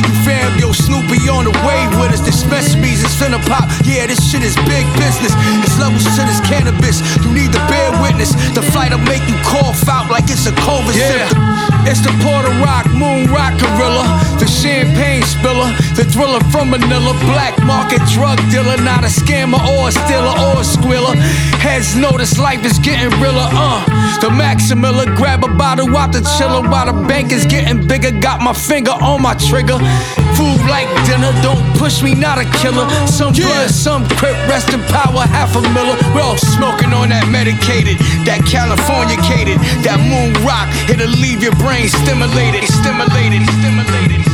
you, fam. Yo, Snoopy on the way with us. Dispensaries is finna pop. Yeah, this shit is big business. It's levels to this cannabis. You need to bear witness. The flight'll make you cough out like it's a COVID yeah. symptom. It's the Puerto Rock, Moon Rock Gorilla, the champagne spiller, the thriller from Manila, black market drug dealer, not a scammer or a stealer or a squealer. Heads notice life is getting realer, uh. The Maximilla, grab a bottle out the chiller while the bank is getting bigger. Got my finger on my trigger. Food like dinner, don't push me, not a killer. Some blood, some crip, rest in power, half a miller. We're all smoking on that medicated, that California cated, that moon rock. It'll leave your brain stimulated, stimulated, stimulated.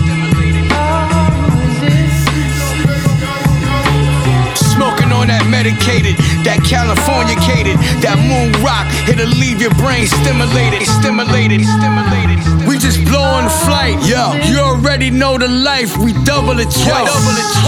On that California cated, that moon rock. It'll leave your brain stimulated, stimulated, stimulated. We just blowing flight, yo. You already know the life. We double it twice.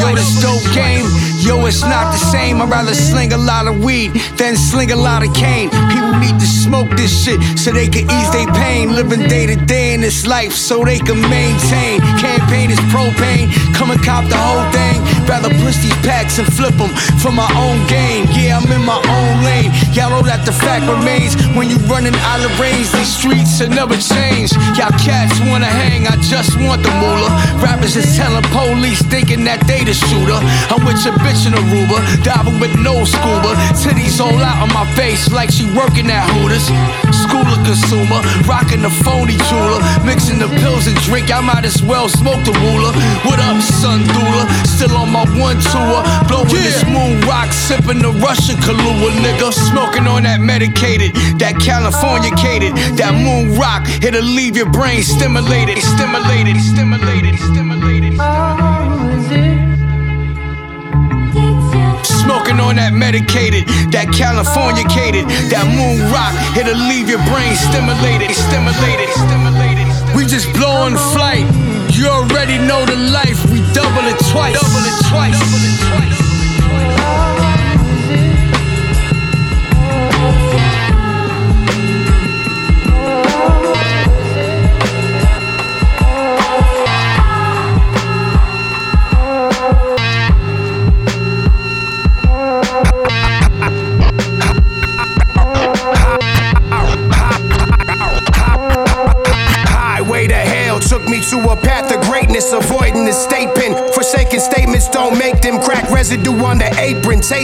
Yo, this dope game. Yo, it's not the same. I'd rather sling a lot of weed than sling a lot of cane. People need to smoke this shit so they can ease their pain. Living day to day in this life so they can maintain. Campaign is propane. Come and cop the whole thing. Rather push these packs and flip them for my own gain. Yeah, I'm in my own lane. Y'all know that the fact remains. When you running out of range, these streets will never change. Y'all cats wanna hang, I just want the moolah. Rappers is telling police thinking that they the shooter. I'm with your in Aruba, diving with no scuba. Titties all out on my face like she working at Hooters. Schooler consumer, rocking the phony jeweler. Mixing the pills and drink, I might as well smoke the ruler. What up, son Dula? Still on my one tour, blowing this moon rock, sipping the Russian Kahlua, nigga. Smoking on that medicated, that California cated, that moon rock. It'll leave your brain stimulated, stimulated, stimulated, stimulated. Smoking on that medicated, that California cated, that moon rock. It'll leave your brain stimulated, stimulated, stimulated. We just blowing flight. You already know the life. We double it twice. Double it twice. Double it twice.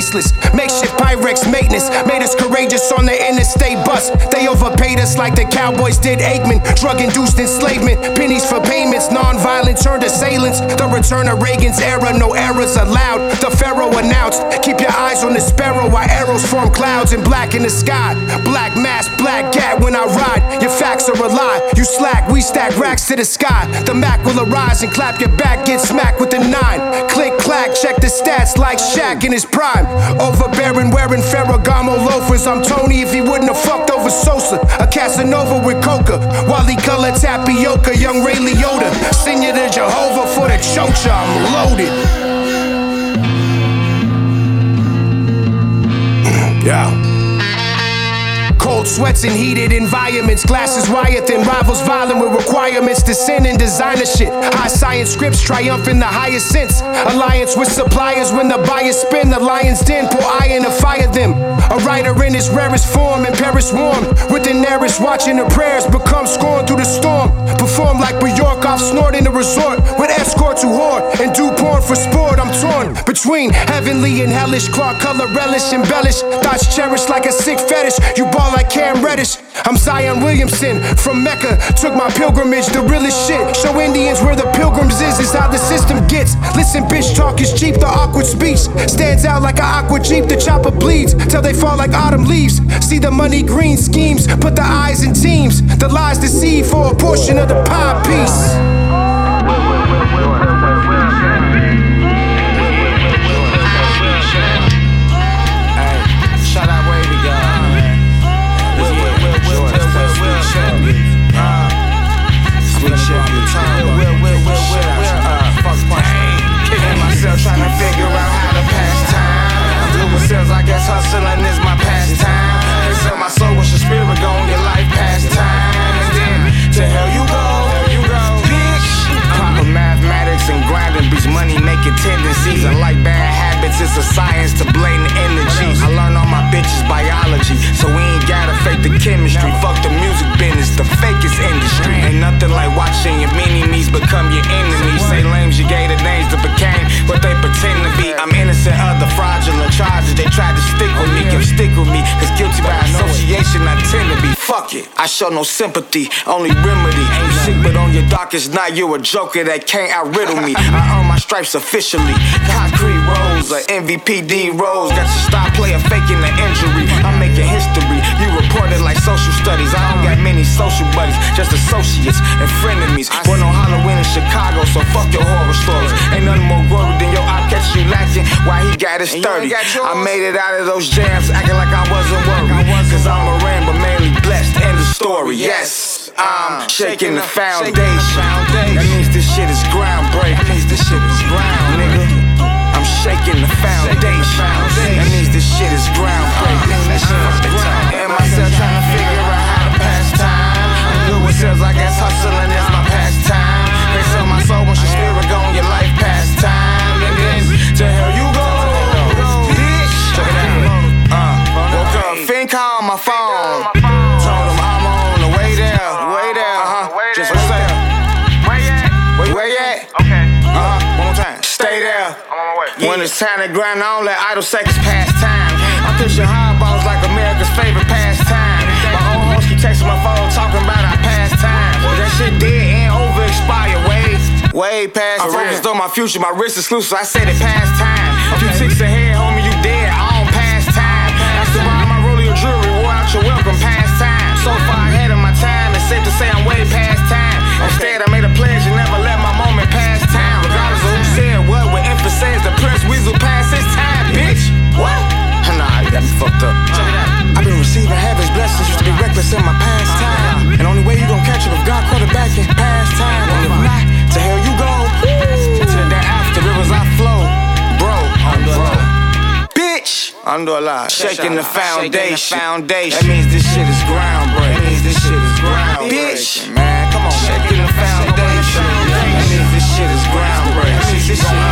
Tasteless, makeshift Pyrex maintenance made us courageous on the interstate bus. They overpaid us like the Cowboys did Aikman. Drug induced enslavement, pennies for payments, non-violent turned assailants. The return of Reagan's era, no errors allowed. The Pharaoh announced, keep your eyes on the sparrow while arrows form clouds and black in the sky. Black mask, black gat when I ride. Your facts are a lie. You slack, we stack racks to the sky. The Mac will arise and clap your back, get smacked with the nine. Click, clack, check the stats like Shaq in his prime. Overbearing, wearing Ferragamo loafers. I'm Tony if he wouldn't have fucked over Sosa. A Casanova with coca. Wally color tapioca, young Ray Liotta. Send you to Jehovah for the chocha. I'm loaded. Yeah. Cold sweats in heated environments. Glasses riot and rivals violent with requirements to sin and designer shit. High science scripts triumph in the highest sense. Alliance with suppliers when the buyers spin. The lion's den pour iron to fire them. A writer in his rarest form in Paris warm. With the nearest watching the prayers become scorned through the storm. Perform like Bjork off snorting a resort. With escorts who whore and do porn for sport. I'm torn between heavenly and hellish. Clark color relish, embellish. Thoughts cherished like a sick fetish. You ball like Cam Reddish. I'm Zion Williamson from Mecca. Took my pilgrimage, the realest shit. Show Indians where the pilgrims is, is how the system gets. Listen, bitch, talk is cheap, the awkward speech stands out like an aqua jeep. The chopper bleeds till they fall like autumn leaves. See the money green schemes, put the eyes in teams. The lies deceive for a portion of the pie piece. Hustling is my pastime. They sell my soul, what's your spirit gon' get life past time? And then to hell you go, you go, bitch. Proper mathematics and grinding beats money making tendencies. I like bad habits, it's a science to blatant energy. I learned all my bitches biology, so we ain't gotta fake the chemistry. Fuck the music business, the fakest industry. Ain't nothing like watching your mini me's become your enemies. Say lames, you gave the names that became what they pretend to be. I'm innocent of the fraudulent charges. They tried to stick with me, can stick with me. Cause guilty by association, I tend to be. Fuck it, I show no sympathy, only remedy. Ain't sick, but on your darkest night, you a joker that can't outriddle me. I earn my stripes officially. Concrete rolls, or MVPD rolls. Got your star player faking the injury. I'm making history. You reported like social studies. I don't got many social buddies, just associates and frenemies. Born on Halloween in Chicago, so fuck your horror stories. Ain't nothing more gory than your eye catch you lacking. Why he got his 30? I made it out of those jams, acting like I wasn't worried. Cause I'm a ram, but mainly blessed. End of story. Yes, I'm shaking the foundation. That means this shit is groundbreaking. That means this shit is ground, nigga. I'm shaking the foundation. That means this shit is groundbreaking. Time to grind, I don't let idle seconds pass time. I'm pushing high balls like America's favorite pastime. My own host keep texting my phone talking about our past time. But that shit dead and over expired. Way, way past. I focused on my future, my wrist exclusive. I said it past time. A few ticks ahead, homie, got me fucked up. Check it out. I've been receiving heaven's blessings, used to be reckless in my past time. And only way you gon' catch up if God quarterbacking past time. And if not, to hell you go. To the after rivers I flow, bro. I'm bro. Bitch, under a lot. Shaking the foundation. That means this shit is groundbreaking. That means this shit is groundbreaking. Bitch, man, come on. Shaking the foundation. That means this shit is groundbreaking. That means this shit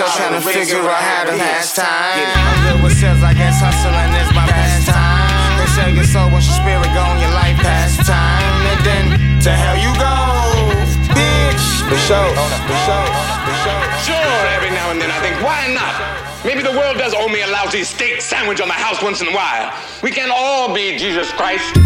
is groundbreaking. Trying to figure out how to pass time. I'm good with sales, I guess hustling is my pastime. They sell your soul once your spirit gone, your life past time. And then to hell you go, bitch. For sure, for sure, for sure. Sure, every now and then I think, why not? Maybe the world does owe me a lousy steak sandwich on the house once in a while. We can all be Jesus Christ.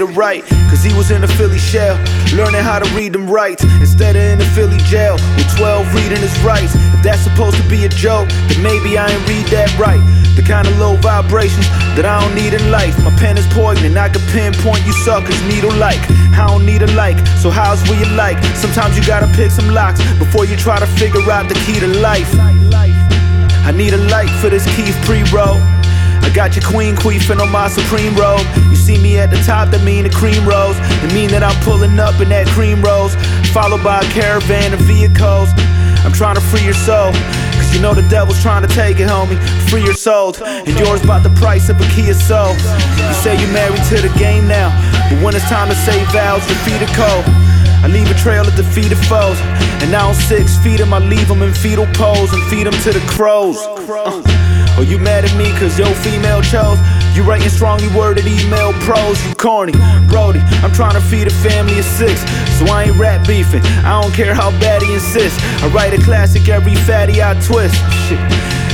Or write, cause he was in the Philly shell, learning how to read them rights, instead of in the Philly jail, with 12 reading his rights. If that's supposed to be a joke, then maybe I ain't read that right. The kind of low vibrations that I don't need in life. My pen is poignant, I can pinpoint you suckers needle like. I don't need a like, so how's where you like? Sometimes you gotta pick some locks before you try to figure out the key to life. I need a light for this Keith pre-roll. I got your queen queefing on my supreme robe. You see me at the top, that mean the cream rose. It mean that I'm pulling up in that cream rose. Followed by a caravan of vehicles. I'm trying to free your soul. Cause you know the devil's trying to take it, homie. Free your soul. And yours about the price of a Kia Soul. You say you're married to the game now. But when it's time to say vows, your feet are cold. I leave a trail of defeated foes. And now I'm six feet 'em, I leave 'em in fetal pose and feed 'em to the crows. Uh, oh, you mad at me cause your female chose? You writing strongly worded email pros, you corny. Brody, I'm trying to feed a family of six, so I ain't rap beefing. I don't care how bad he insists. I write a classic every fatty I twist. Shit.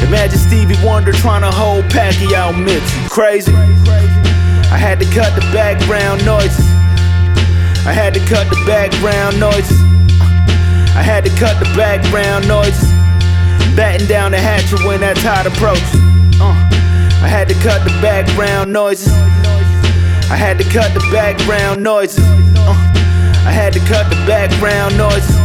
Imagine Stevie Wonder trying to hold Pacquiao mitts. You crazy? I had to cut the background noises. I had to cut the background noises. I had to cut the background noises. Batting down the hatchet when that tide approaches. Uh, I had to cut the background noises. I had to cut the background noises. Uh, I had to cut the background noises.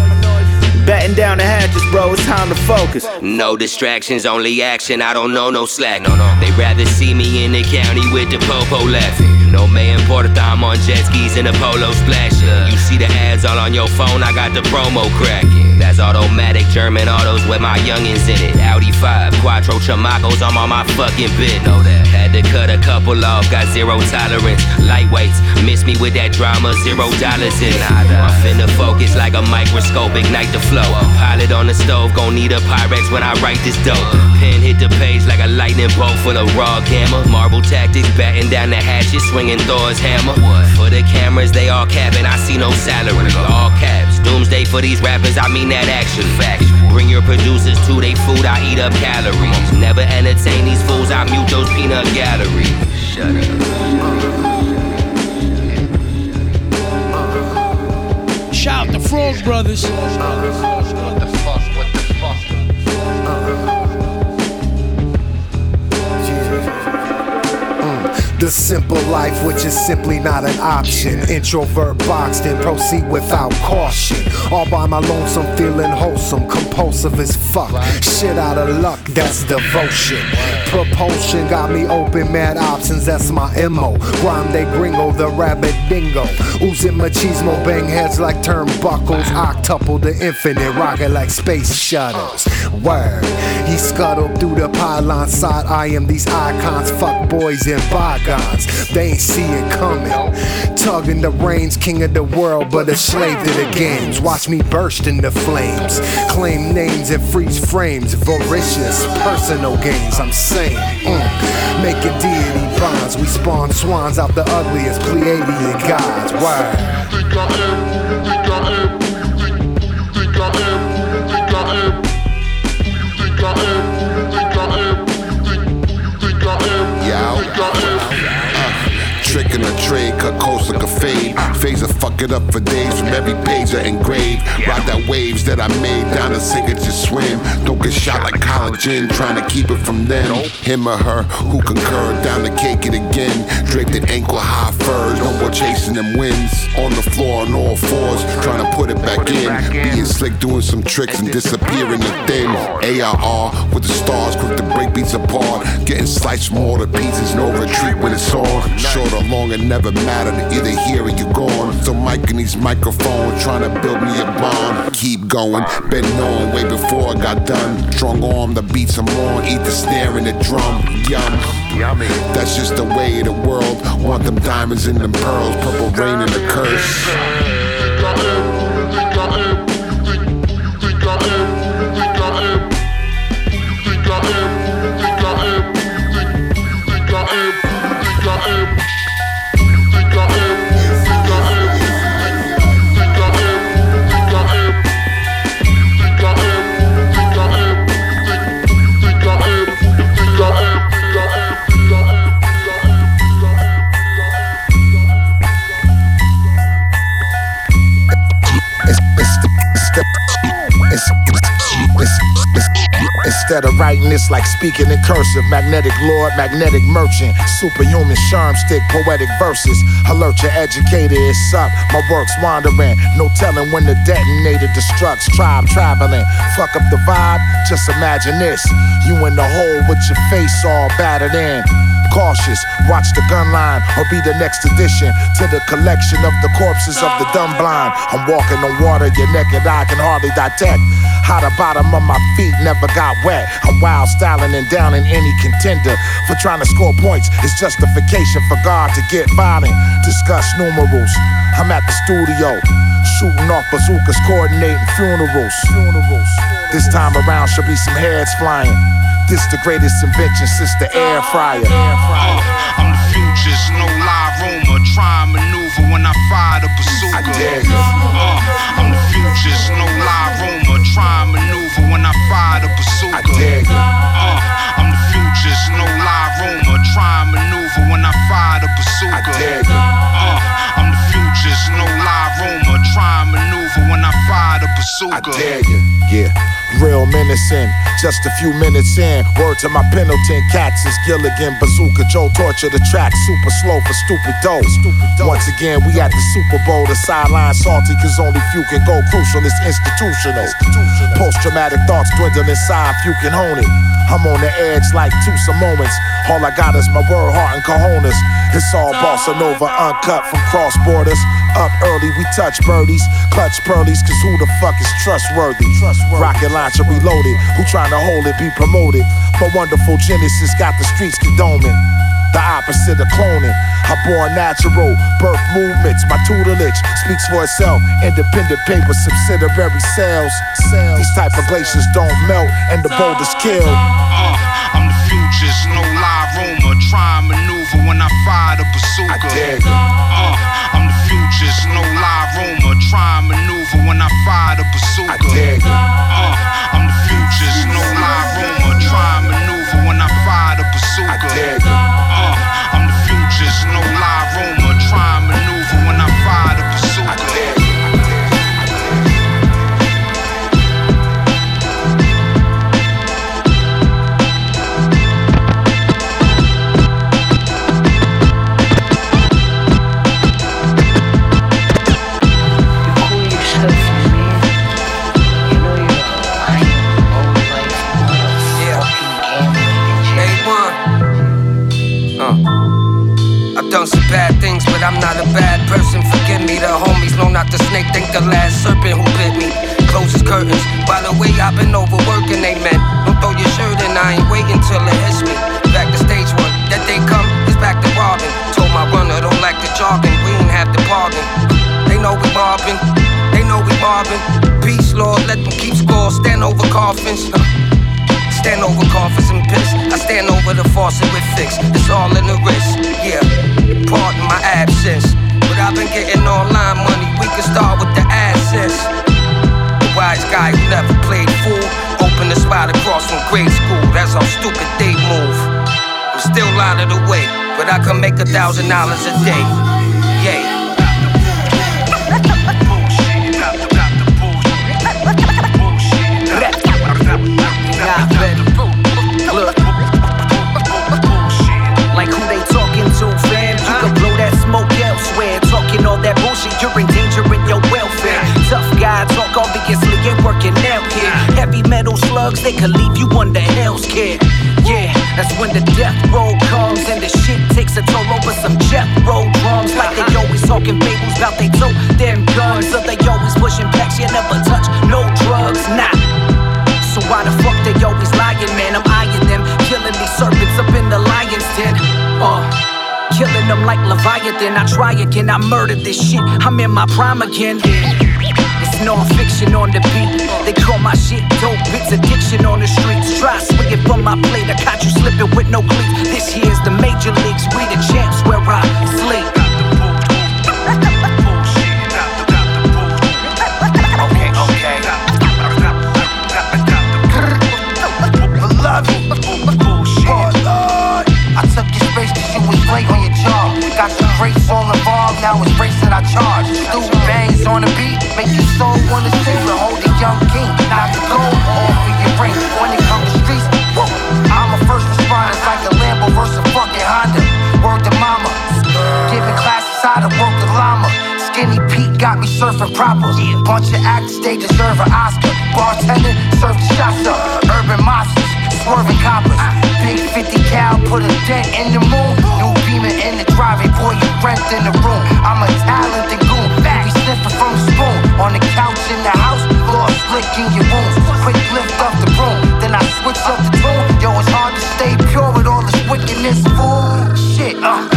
Batting down the hatches, bro, it's time to focus. No distractions, only action. I don't know no slack. No, no. They rather see me in the county with the popo laughing. No man imported I'm on jet skis in a polo splashing. You see the ads all on your phone, I got the promo cracking. Automatic German autos with my youngins in it. Audi 5, Quattro Chamacos, I'm on my fucking bit. Know that. Had to cut a couple off, got zero tolerance. Lightweights, miss me with that drama, zero dollars in it. I'm finna focus like a microscope, ignite the flow. Pilot on the stove, gon' need a Pyrex when I write this dope. Pen hit the page like a lightning bolt full of raw gamma. Marble tactics, batting down the hatches, swinging Thor's hammer. For the cameras, they all capping, I see no salary. All caps, doomsday for these rappers, I mean that action. Fact. Bring your producers to they food, I eat up calories. Never entertain these fools, I mute those peanut galleries. Shut up. Shout out the Frog Brothers. Simple life, which is simply not an option. Introvert boxed and proceed without caution. All by my lonesome, feeling wholesome, compulsive as fuck. Shit out of luck, that's devotion. Propulsion got me open, mad options, that's my MO. Grime they gringo, the rabbit dingo. Oozing machismo, bang heads like turnbuckles. Octuple the infinite, rocket like space shuttles. Word, he scuttled through the pylon side. I am these icons, fuck boys and bygones. They ain't see it coming. Tugging the reins, king of the world, but a slave to the games. Watch me burst into flames. Claim names and freeze frames. Voracious, personal gains, I'm saying. Mm. Making deity bonds. We spawn swans out the ugliest Pleiadian gods. Word. Trick It up for days from every page I engraved. Ride that waves that I made down the signature swim. Don't get shot like collagen, trying to keep it from them. Him or her who concurred down the cake it again. Draped in ankle high furs, no more chasing them winds. On the floor on all fours, trying to put it back in. Being slick, doing some tricks and disappearing the thin. ARR with the stars, quick to break beats apart. Getting sliced from all the pieces, no retreat when it's on. Short or long, it never mattered. Either here or you gone. So Mike and these microphones trying to build me a bond. Keep going, been knowing way before I got done. Strong arm, the beats I'm on, eat the snare and the drum. Yum. Yummy. That's just the way of the world. Want them diamonds and them pearls, purple rain and a curse. Instead of writing this like speaking in cursive, magnetic lord, magnetic merchant, superhuman charm stick, poetic verses. Alert your educator, it's up. My work's wandering, no telling when the detonator destructs. Tribe traveling, fuck up the vibe. Just imagine this: you in the hole with your face all battered in. Cautious, watch the gun line or be the next addition to the collection of the corpses of the dumb blind. I'm walking on water, your naked eye can hardly detect. How the bottom of my feet never got wet. I'm wild styling and downing any contender for trying to score points. It's justification for God to get violent. Discuss numerals. I'm at the studio. Shooting off bazookas, coordinating funerals. Funerals. This time around should be some heads flying. This the greatest invention since the air fryer. I'm the future's no lie rumor. Try maneuver when I fire the bazooka. I dare you. Uh, I'm the future's no lie rumor. Try and maneuver when I fire the bazooka. I dare you. Uh, I'm the future's no lie rumor. Try and maneuver when I fire the bazooka. I dare you. Uh, The no lie rumor. Try and maneuver when I fire the bazooka. I dare you. Yeah. Real menacing, just a few minutes in. Word to my Pendleton cats is Gilligan, Bazooka Joe torture the track, super slow for stupid dough. Once again, we at the Super Bowl, the sideline salty, cause only few can go crucial, it's institutional. Post traumatic thoughts dwindle inside, few can hone it. I'm on the edge like two some moments. All I got is my word, heart, and cojones. It's all bossa nova, uncut from cross borders. Up early, we touch birdies, clutch pearlies, cause who the fuck is trustworthy? Rocket launcher reloaded, who trying to hold it, be promoted. But wonderful Genesis got the streets condoning. The opposite of cloning. I born natural, birth movements, my tutelage speaks for itself. Independent paper, subsidiary sales. Sales. These type of glaciers don't melt, and the boulders kill. Uh, I'm the future's no lie rumor. Try and maneuver when I fire the bazooka. I dare you. Uh, I'm the future's no lie rumor. Try and maneuver when I fire the bazooka. I you. Uh, I'm the future's no lie rumor. Try and maneuver thousand dollars a day. Them guns. So they always pushing packs, you never touch no drugs, nah. So why the fuck they always lying, man? I'm eyeing them, killing these serpents up in the lion's den. Uh, killing them like Leviathan. I try again, I murder this shit. I'm in my prime again. It's non-fiction on the beat. They call my shit dope. It's addiction on the streets. Try swinging from my plate. I caught you slipping with no cleats. This here's the major leagues. We the champs where I sleep. Race all evolved, now it's race that I charge. Two bangs on the beat, make you so wanna sing. the Holy young king. Knock the gold off of your brain. When it comes to streets, whoop, I'm a first responder, like a Lambo versus fucking Honda. Word to mama, giving classes out of work the llama. Skinny Pete got me surfing proper. Bunch of actors, they deserve an Oscar. Bartender, serve the shots up. Urban monsters, swerving coppers. Big 50 cal, put a dent in the moon private, boy, you rent in the room. I'm a talent and goon, baby sniffing from the spoon. On the couch in the house, floor flicking your wounds. Quick lift up the broom, then I switch up the tune. Yo, it's hard to stay pure with all this wickedness, fool. Shit, uh.